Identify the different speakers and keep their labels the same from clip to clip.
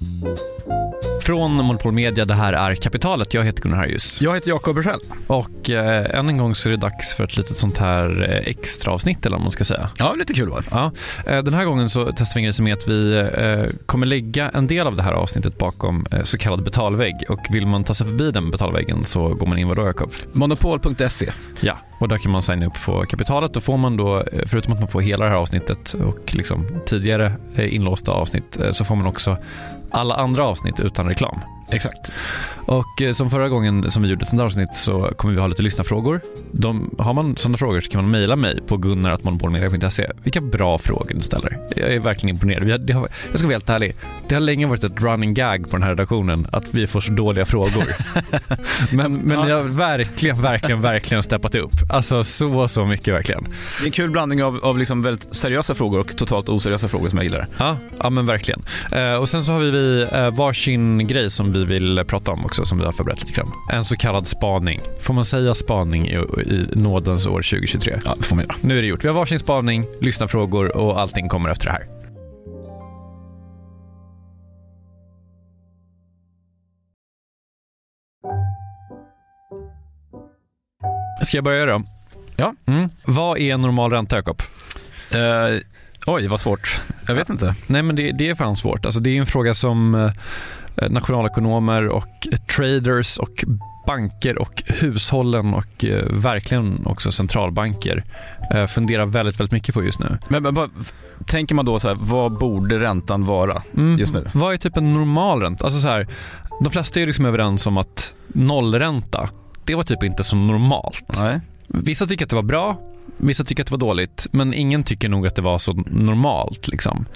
Speaker 1: Música Från Monopol Media, det här är Kapitalet. Jag heter Gunnar Harjus.
Speaker 2: Jag heter Jakob Bursell.
Speaker 1: Och eh, än en gång så är det dags för ett litet sånt här eh, extra avsnitt eller vad man ska säga.
Speaker 2: Ja, lite kul va?
Speaker 1: Ja, eh, den här gången så testar vi en grej är att vi eh, kommer lägga en del av det här avsnittet bakom eh, så kallad betalvägg. Och vill man ta sig förbi den betalväggen så går man in vadå Jakob?
Speaker 2: Monopol.se.
Speaker 1: Ja, och där kan man signa upp på kapitalet. Då får man då, eh, förutom att man får hela det här avsnittet och liksom tidigare inlåsta avsnitt, så får man också alla andra avsnitt utan reklam reklam.
Speaker 2: Exakt.
Speaker 1: Och eh, som förra gången som vi gjorde ett sånt här avsnitt så kommer vi ha lite lyssnarfrågor. De, har man sådana frågor så kan man mejla mig på gunnar.monopolmedia.se. Vilka bra frågor ni ställer. Jag är verkligen imponerad. Vi har, det har, jag ska vara helt ärlig. Det har länge varit ett running gag på den här redaktionen att vi får så dåliga frågor. men men ni har verkligen, verkligen, verkligen steppat upp. Alltså så, så mycket verkligen.
Speaker 2: Det är en kul blandning av, av liksom väldigt seriösa frågor och totalt oseriösa frågor som jag gillar.
Speaker 1: Ja, ja men verkligen. Eh, och sen så har vi, vi eh, varsin grej som vi vill prata om också som vi har förberett lite grann. En så kallad spaning. Får man säga spaning i, i nådens år 2023?
Speaker 2: Ja, det får man göra.
Speaker 1: Nu är det gjort. Vi har varsin spaning, lyssnarfrågor och allting kommer efter det här. Ska jag börja då?
Speaker 2: Ja.
Speaker 1: Mm. Vad är normal ränta, Jakob?
Speaker 2: Eh, oj, vad svårt. Jag vet inte.
Speaker 1: Nej, men det, det är fan svårt. Alltså, det är en fråga som eh, nationalekonomer och traders och banker och hushållen och eh, verkligen också centralbanker eh, funderar väldigt, väldigt mycket på just nu.
Speaker 2: Men, men bara, tänker man då så här, vad borde räntan vara
Speaker 1: Mm.
Speaker 2: just nu?
Speaker 1: Vad är typ en normal ränta? Alltså så här, de flesta är liksom överens om att nollränta, det var typ inte så normalt.
Speaker 2: Nej.
Speaker 1: Vissa tycker att det var bra, vissa tycker att det var dåligt, men ingen tycker nog att det var så normalt. Liksom.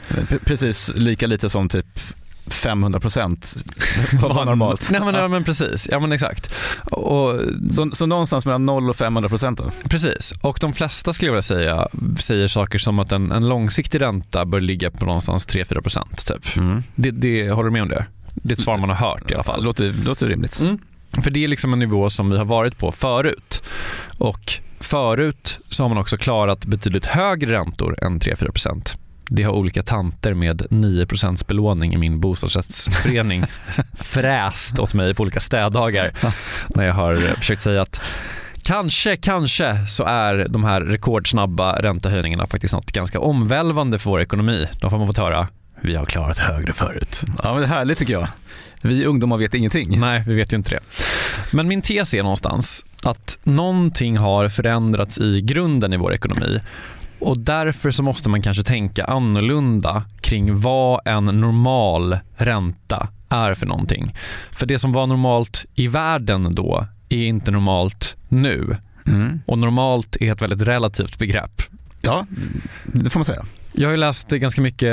Speaker 2: Precis lika lite som typ 500 procent var normalt.
Speaker 1: Nej, men, ja, men precis. Ja, men exakt. Och,
Speaker 2: Så, så någonstans mellan 0 och 500 procent
Speaker 1: precis. Och de flesta skulle jag vilja säga säger saker som att en, en långsiktig ränta bör ligga på någonstans 3-4 procent. Typ.
Speaker 2: Mm.
Speaker 1: Det, det, håller du med om det? Det är ett svar man har hört i alla fall.
Speaker 2: Låter, låter rimligt.
Speaker 1: Mm. För det är liksom en nivå som vi har varit på förut. Och förut så har man också klarat betydligt högre räntor än 3-4%. Det har olika tanter med 9 belåning i min bostadsrättsförening fräst åt mig på olika städdagar när jag har försökt säga att Kanske, kanske så är de här rekordsnabba räntehöjningarna faktiskt något ganska omvälvande för vår ekonomi. Då får man fått höra vi har klarat högre förut.
Speaker 2: Ja, men det är härligt tycker jag. Vi ungdomar vet ingenting.
Speaker 1: Nej, vi vet ju inte det. Men min tes är någonstans att någonting har förändrats i grunden i vår ekonomi och därför så måste man kanske tänka annorlunda kring vad en normal ränta är för någonting. För det som var normalt i världen då är inte normalt nu.
Speaker 2: Mm.
Speaker 1: Och normalt är ett väldigt relativt begrepp.
Speaker 2: Ja, det får man säga.
Speaker 1: Jag har läst ganska mycket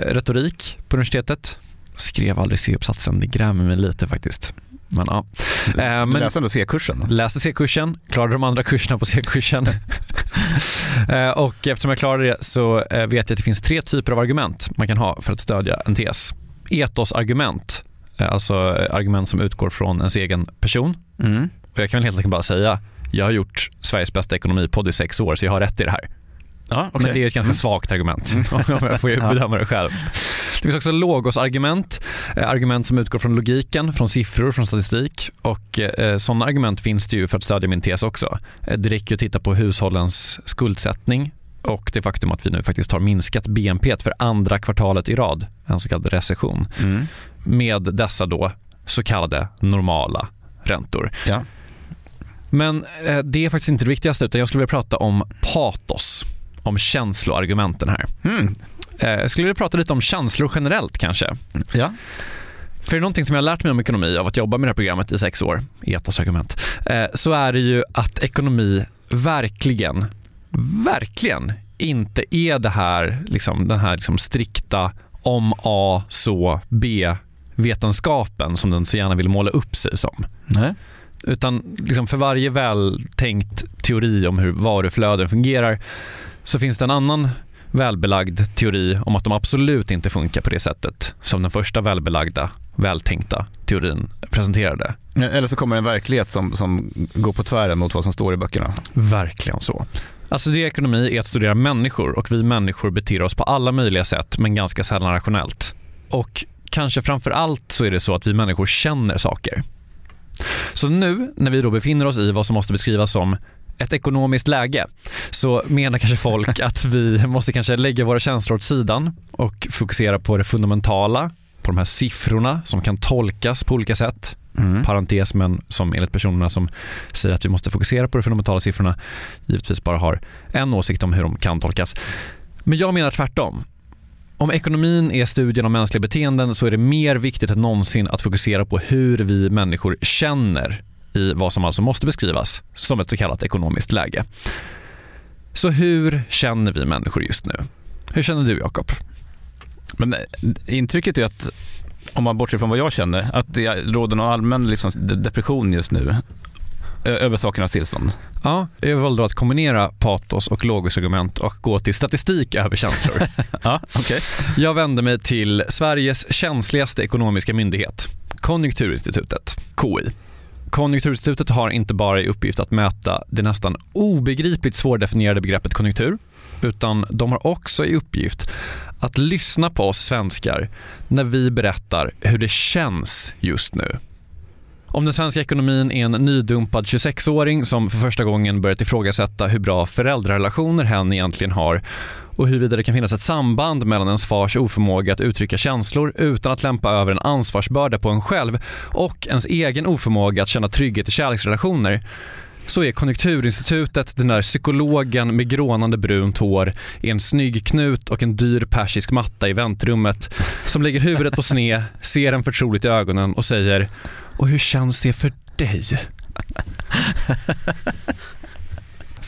Speaker 1: retorik på universitetet. Skrev aldrig C-uppsatsen, det grämer mig lite faktiskt. Men ja. Eh,
Speaker 2: Du
Speaker 1: men-
Speaker 2: läser ändå C-kursen.
Speaker 1: Läste C-kursen, klarade de andra kurserna på C-kursen. Eh, och eftersom jag klarade det så eh, vet jag att det finns tre typer av argument man kan ha för att stödja en tes. Etosargument, eh, alltså argument som utgår från ens egen person.
Speaker 2: Mm.
Speaker 1: Och jag kan väl helt enkelt bara säga, jag har gjort Sveriges bästa ekonomipodd i sex år så jag har rätt i det här.
Speaker 2: Ja, okej.
Speaker 1: Men det är ett ganska svagt argument, om jag får
Speaker 2: Ja.
Speaker 1: bedöma det själv. Det finns också logosargument, eh, argument som utgår från logiken, från siffror, från statistik. Och eh, Sådana argument finns det ju för att stödja min tes också. Eh, det räcker att titta på hushållens skuldsättning och det faktum att vi nu faktiskt har minskat BNP för andra kvartalet i rad, en så kallad recession,
Speaker 2: Mm.
Speaker 1: med dessa då så kallade normala räntor.
Speaker 2: Ja.
Speaker 1: Men eh, det är faktiskt inte det viktigaste utan jag skulle vilja prata om patos, om känsloargumenten här.
Speaker 2: Mm.
Speaker 1: Eh, Jag skulle vilja prata lite om känslor generellt kanske.
Speaker 2: Ja.
Speaker 1: För det är någonting som jag har lärt mig om ekonomi av att jobba med det här programmet i sex år, etosargument, eh, så är det ju att ekonomi verkligen, verkligen inte är det här, liksom, den här liksom strikta om A så B vetenskapen som den så gärna vill måla upp sig som.
Speaker 2: Nej.
Speaker 1: Utan liksom för varje vältänkt teori om hur varuflöden fungerar så finns det en annan välbelagd teori om att de absolut inte funkar på det sättet som den första välbelagda, vältänkta teorin presenterade.
Speaker 2: Eller så kommer en verklighet som, som går på tvären mot vad som står i böckerna.
Speaker 1: Verkligen så. Alltså det ekonomi är att studera människor och vi människor beter oss på alla möjliga sätt men ganska sällan rationellt. Och kanske framför allt så är det så att vi människor känner saker. Så nu när vi då befinner oss i vad som måste beskrivas som ett ekonomiskt läge så menar kanske folk att vi måste kanske lägga våra känslor åt sidan och fokusera på det fundamentala, på de här siffrorna som kan tolkas på olika sätt. Mm. Parentes men som enligt personerna som säger att vi måste fokusera på de fundamentala siffrorna givetvis bara har en åsikt om hur de kan tolkas. Men jag menar tvärtom. Om ekonomin är studien om mänskliga beteenden så är det mer viktigt än någonsin att fokusera på hur vi människor känner i vad som alltså måste beskrivas som ett så kallat ekonomiskt läge. Så hur känner vi människor just nu? Hur känner du Jakob?
Speaker 2: Men eh, intrycket är att, om man bortser från vad jag känner, att det råder någon allmän liksom, depression just nu över sakernas tillstånd.
Speaker 1: Ja, jag valde att kombinera patos och logiska argument och gå till statistik över känslor.
Speaker 2: ja, okay.
Speaker 1: Jag vände mig till Sveriges känsligaste ekonomiska myndighet, Konjunkturinstitutet, KI. Konjunkturinstitutet har inte bara i uppgift att mäta det nästan obegripligt svårdefinierade begreppet konjunktur, utan de har också i uppgift att lyssna på oss svenskar när vi berättar hur det känns just nu. Om den svenska ekonomin är en nydumpad 26-åring som för första gången börjat ifrågasätta hur bra föräldrarelationer hen egentligen har och huruvida det kan finnas ett samband mellan ens fars oförmåga att uttrycka känslor utan att lämpa över en ansvarsbörda på en själv och ens egen oförmåga att känna trygghet i kärleksrelationer så är Konjunkturinstitutet den där psykologen med grånande brunt hår i en snygg knut och en dyr persisk matta i väntrummet som lägger huvudet på sne, ser en förtroligt i ögonen och säger “Och hur känns det för dig?”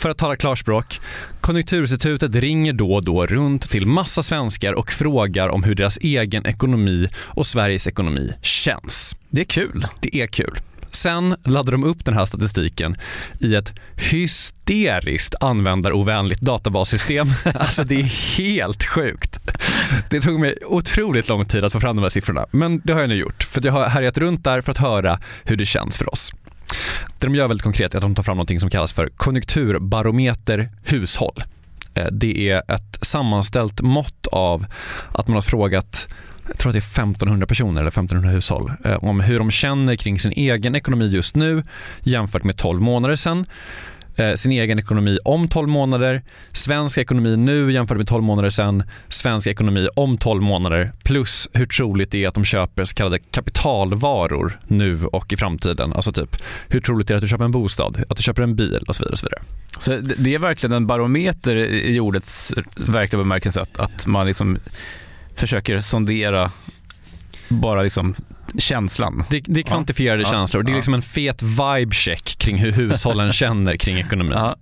Speaker 1: För att tala klarspråk, Konjunkturinstitutet ringer då och då runt till massa svenskar och frågar om hur deras egen ekonomi och Sveriges ekonomi känns.
Speaker 2: Det är kul.
Speaker 1: Det är kul. Sen laddar de upp den här statistiken i ett hysteriskt användarovänligt databassystem. Alltså det är helt sjukt. Det tog mig otroligt lång tid att få fram de här siffrorna, men det har jag nu gjort. För jag har härjat runt där för att höra hur det känns för oss. Det de gör väldigt konkret är att de tar fram något som kallas för konjunkturbarometer hushåll. Eh, det är ett sammanställt mått av att man har frågat jag tror att det är 1500 personer eller 1500 hushåll eh, om hur de känner kring sin egen ekonomi just nu jämfört med 12 månader sedan Eh, sin egen ekonomi om 12 månader, svensk ekonomi nu jämfört med 12 månader sedan, svensk ekonomi om 12 månader plus hur troligt det är att de köper så kallade kapitalvaror nu och i framtiden. Alltså typ hur troligt är det att du köper en bostad, att du köper en bil och så vidare. Och så vidare.
Speaker 2: Så det är verkligen en barometer i ordets verkliga bemärkelse att, att man liksom försöker sondera bara liksom känslan.
Speaker 1: Det, det är kvantifierade ja. känslor. Det är liksom en fet vibe-check kring hur hushållen känner kring ekonomin. Ja.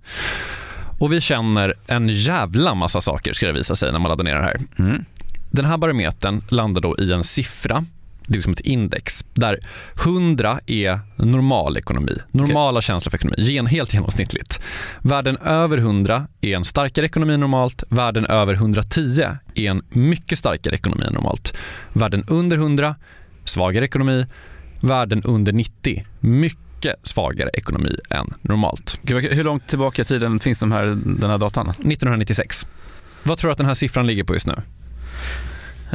Speaker 1: Och vi känner en jävla massa saker ska det visa sig när man laddar ner det här. Mm. Den här barometern landar då i en siffra det är liksom ett index där 100 är normal ekonomi, normala okay. känslor för ekonomi, gen, helt genomsnittligt. Värden över 100 är en starkare ekonomi normalt, värden över 110 är en mycket starkare ekonomi normalt. Värden under 100, svagare ekonomi, värden under 90, mycket svagare ekonomi än normalt.
Speaker 2: Hur långt tillbaka i tiden finns de här, den här datan?
Speaker 1: 1996. Vad tror du att den här siffran ligger på just nu?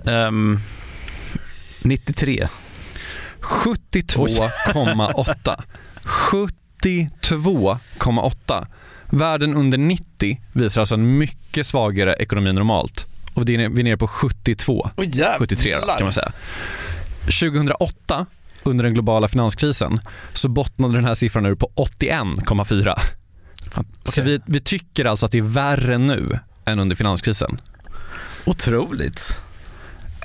Speaker 2: Um, 93.
Speaker 1: 72,8. 72,8. Värden under 90 visar alltså en mycket svagare ekonomi normalt. Och vi är nere på 72,
Speaker 2: oh,
Speaker 1: 73 då, kan man säga. 2008, under den globala finanskrisen, så bottnade den här siffran ur på 81,4. Okay. Så vi, vi tycker alltså att det är värre nu än under finanskrisen.
Speaker 2: Otroligt.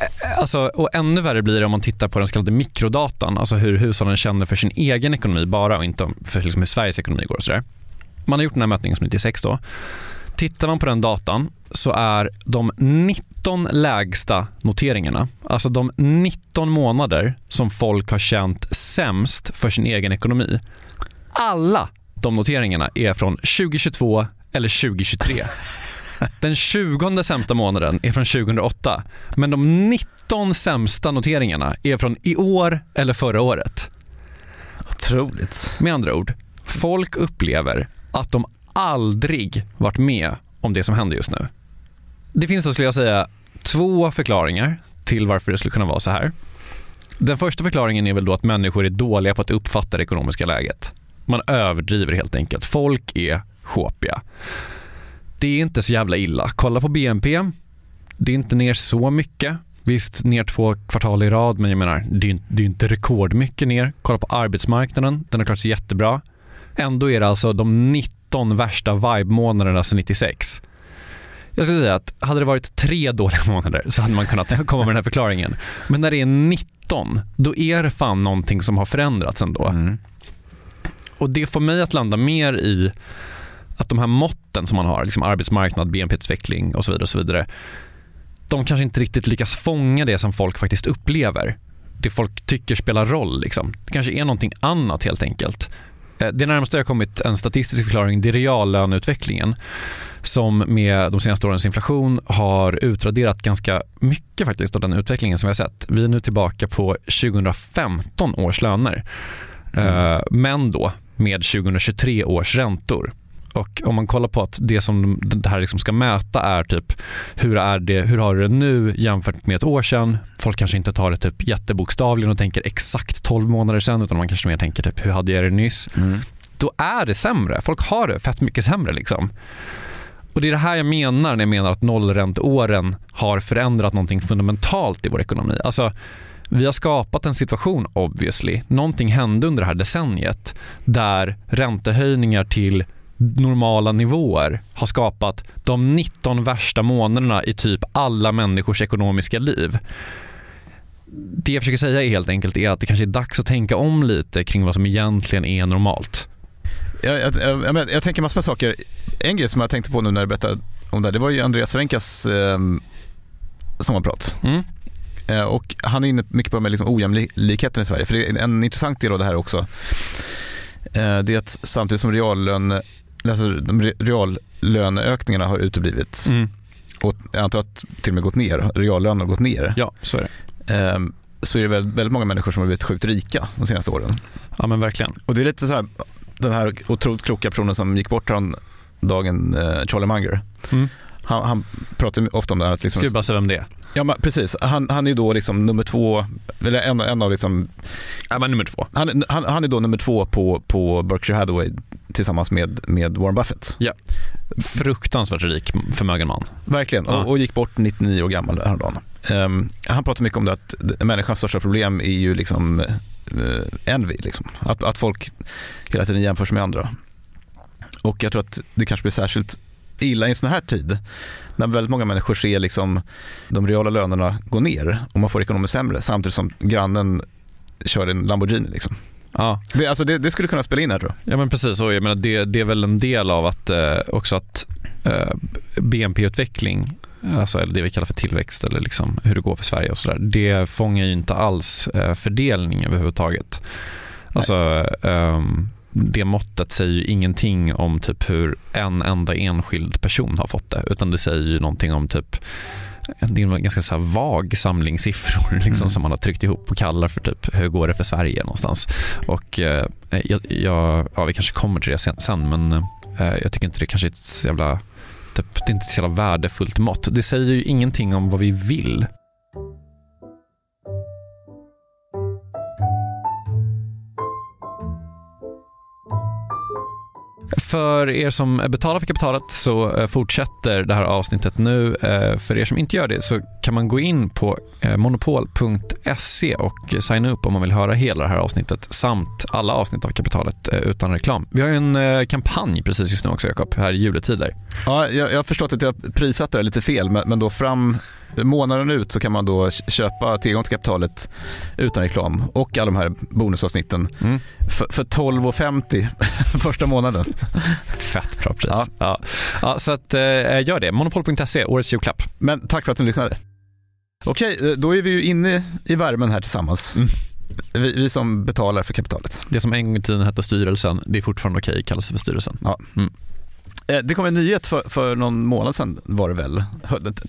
Speaker 1: Eh, alltså, och ännu värre blir det om man tittar på den så kallade mikrodatan, alltså hur hushållen känner för sin egen ekonomi bara och inte för liksom hur Sveriges ekonomi går. Och så Man har gjort den här mätningen som 96 då. Tittar man på den datan så är de 19 lägsta noteringarna, alltså de 19 månader som folk har känt sämst för sin egen ekonomi. Alla de noteringarna är från 2022 eller 2023. Den 20 sämsta månaden är från 2008, men de 19 sämsta noteringarna är från i år eller förra året.
Speaker 2: Otroligt.
Speaker 1: Med andra ord, folk upplever att de aldrig varit med om det som händer just nu. Det finns då, skulle jag säga, två förklaringar till varför det skulle kunna vara så här. Den första förklaringen är väl då att människor är dåliga på att uppfatta det ekonomiska läget. Man överdriver helt enkelt. Folk är sjåpiga. Det är inte så jävla illa. Kolla på BNP. Det är inte ner så mycket. Visst, ner två kvartal i rad, men jag menar, det är, inte, det är inte rekordmycket ner. Kolla på arbetsmarknaden, den har klarat sig jättebra. Ändå är det alltså de 90 19 värsta vibe-månaderna sedan 96. Jag skulle säga att hade det varit tre dåliga månader så hade man kunnat komma med den här förklaringen. Men när det är 19, då är det fan någonting som har förändrats ändå.
Speaker 2: Mm.
Speaker 1: Och det får mig att landa mer i att de här måtten som man har, liksom arbetsmarknad, BNP-utveckling och så vidare, och så vidare de kanske inte riktigt lyckas fånga det som folk faktiskt upplever. Det folk tycker spelar roll. Liksom. Det kanske är någonting annat helt enkelt. Eh, det närmaste jag kommit en statistisk förklaring det är reallöneutvecklingen som med de senaste årens inflation har utraderat ganska mycket faktiskt av den utvecklingen som vi har sett. Vi är nu tillbaka på 2015 års löner. Mm. Men då med 2023 års räntor. Och om man kollar på att det som det här liksom ska mäta är typ hur, är det, hur har du det nu jämfört med ett år sedan? Folk kanske inte tar det typ jättebokstavligen och tänker exakt 12 månader sedan utan man kanske mer tänker typ hur hade jag det nyss? Mm. Då är det sämre. Folk har det fett mycket sämre liksom. Och Det är det här jag menar när jag menar att nollränteåren har förändrat någonting fundamentalt i vår ekonomi. Alltså, vi har skapat en situation obviously. Någonting hände under det här decenniet där räntehöjningar till normala nivåer har skapat de 19 värsta månaderna i typ alla människors ekonomiska liv. Det jag försöker säga helt enkelt är att det kanske är dags att tänka om lite kring vad som egentligen är normalt.
Speaker 2: Jag, jag, jag, jag tänker massor med saker. En grej som jag tänkte på nu när du berättade om det, det var ju Andreas Wenkas eh, sommarprat. Mm. Eh, och han är inne mycket på med liksom ojämlikheten i Sverige. För det är en intressant del av det här också. Eh, det är att samtidigt som reallön alltså, de reallöneökningarna har uteblivit. Mm. Och jag antar att till och med gått ner, reallönen har gått ner.
Speaker 1: Ja, så är det.
Speaker 2: Ehm, så är det väldigt, väldigt många människor som har blivit sjukt rika de senaste åren.
Speaker 1: Ja men verkligen.
Speaker 2: Och det är lite så här, den här otroligt kloka personen som gick bort dagen, eh, Charlie Munger. Mm. Han, han pratar ofta om det här. Att
Speaker 1: liksom, du bara vem det är?
Speaker 2: Ja, men precis. Han, han är då liksom nummer två, eller en, en av liksom...
Speaker 1: Ja, men nummer två.
Speaker 2: Han, han, han är då nummer två på, på Berkshire Hathaway tillsammans med, med Warren Buffett.
Speaker 1: Ja. Fruktansvärt rik, förmögen man.
Speaker 2: Verkligen, ja. och, och, gick bort 99 år gammal häromdagen. Um, han pratar mycket om det att människans största problem är ju liksom uh, envy. Liksom. Att, att folk hela tiden jämförs med andra. Och jag tror att det kanske blir särskilt illa i en sån här tid när väldigt många människor ser liksom de reala lönerna gå ner och man får ekonomiskt sämre samtidigt som grannen kör en Lamborghini. Liksom. Ja. Det, alltså det, det, skulle kunna spela in här tror
Speaker 1: jag. Ja men precis, och jag menar, det, det är väl en del av att eh, också att eh, BNP-utveckling alltså det vi kallar för tillväxt eller liksom hur det går för Sverige och sådär. Det fångar ju inte alls eh, fördelning överhuvudtaget. Alltså, um, det måttet säger ju ingenting om typ hur en enda enskild person har fått det utan det säger ju någonting om typ det är en ganska så vag samling siffror liksom, mm. som man har tryckt ihop och kallar för typ hur går det för Sverige någonstans. Och eh, jag, jag, ja, vi kanske kommer till det sen, sen men eh, jag tycker inte det kanske är ett jävla typ, det är inte ett så jävla värdefullt mått. Det säger ju ingenting om vad vi vill. För er som betalar för kapitalet så eh, fortsätter det här avsnittet nu. Eh, för er som inte gör det så kan man gå in på eh, monopol.se och signa upp om man vill höra hela det här avsnittet samt alla avsnitt av Kapitalet utan reklam. Vi har ju en kampanj precis just nu också Jakob, här i juletider.
Speaker 2: Ja, jag, jag har förstått att jag prissatte det lite fel men då fram månaden ut så kan man då köpa tillgång till kapitalet utan reklam och alla de här bonusavsnitten mm. för, för 12,50 första månaden.
Speaker 1: Fett bra pris. Ja. Ja. ja så att, eh, gör det. Monopol.se, årets julklapp.
Speaker 2: Men tack för att du lyssnade. Okej, eh, då är vi ju inne i värmen här tillsammans. Mm. Vi, vi, som betalar för kapitalet.
Speaker 1: Det som en gång i tiden hette styrelsen, det är fortfarande okej att kalla sig för styrelsen.
Speaker 2: Ja. Mm. Eh, det kom en nyhet för, för någon månad sedan var det väl.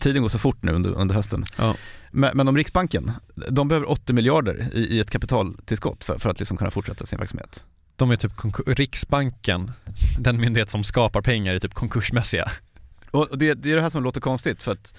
Speaker 2: Tiden går så fort nu under, under hösten. Ja. Men, men om Riksbanken, de behöver 80 miljarder i, i ett kapitaltillskott för, för att liksom kunna fortsätta sin verksamhet.
Speaker 1: De är typ Riksbanken, den myndighet som skapar pengar, är typ konkursmässiga.
Speaker 2: Och det, det är det här som låter konstigt för att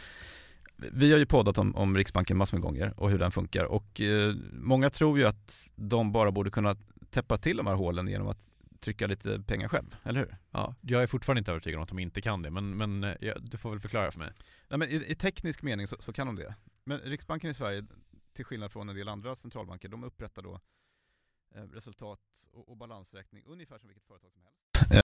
Speaker 2: vi har ju poddat om, om Riksbanken massor med gånger och hur den funkar och eh, många tror ju att de bara borde kunna täppa till de här hålen genom att trycka lite pengar själv, eller hur?
Speaker 1: Ja, jag är fortfarande inte övertygad om att de inte kan det, men, men eh, ja, du får väl förklara för mig.
Speaker 2: Nej, men i, i teknisk mening så, så, kan de det. Men Riksbanken i Sverige, till skillnad från en del andra centralbanker, de upprättar då eh, resultat och, och balansräkning ungefär som vilket företag som helst.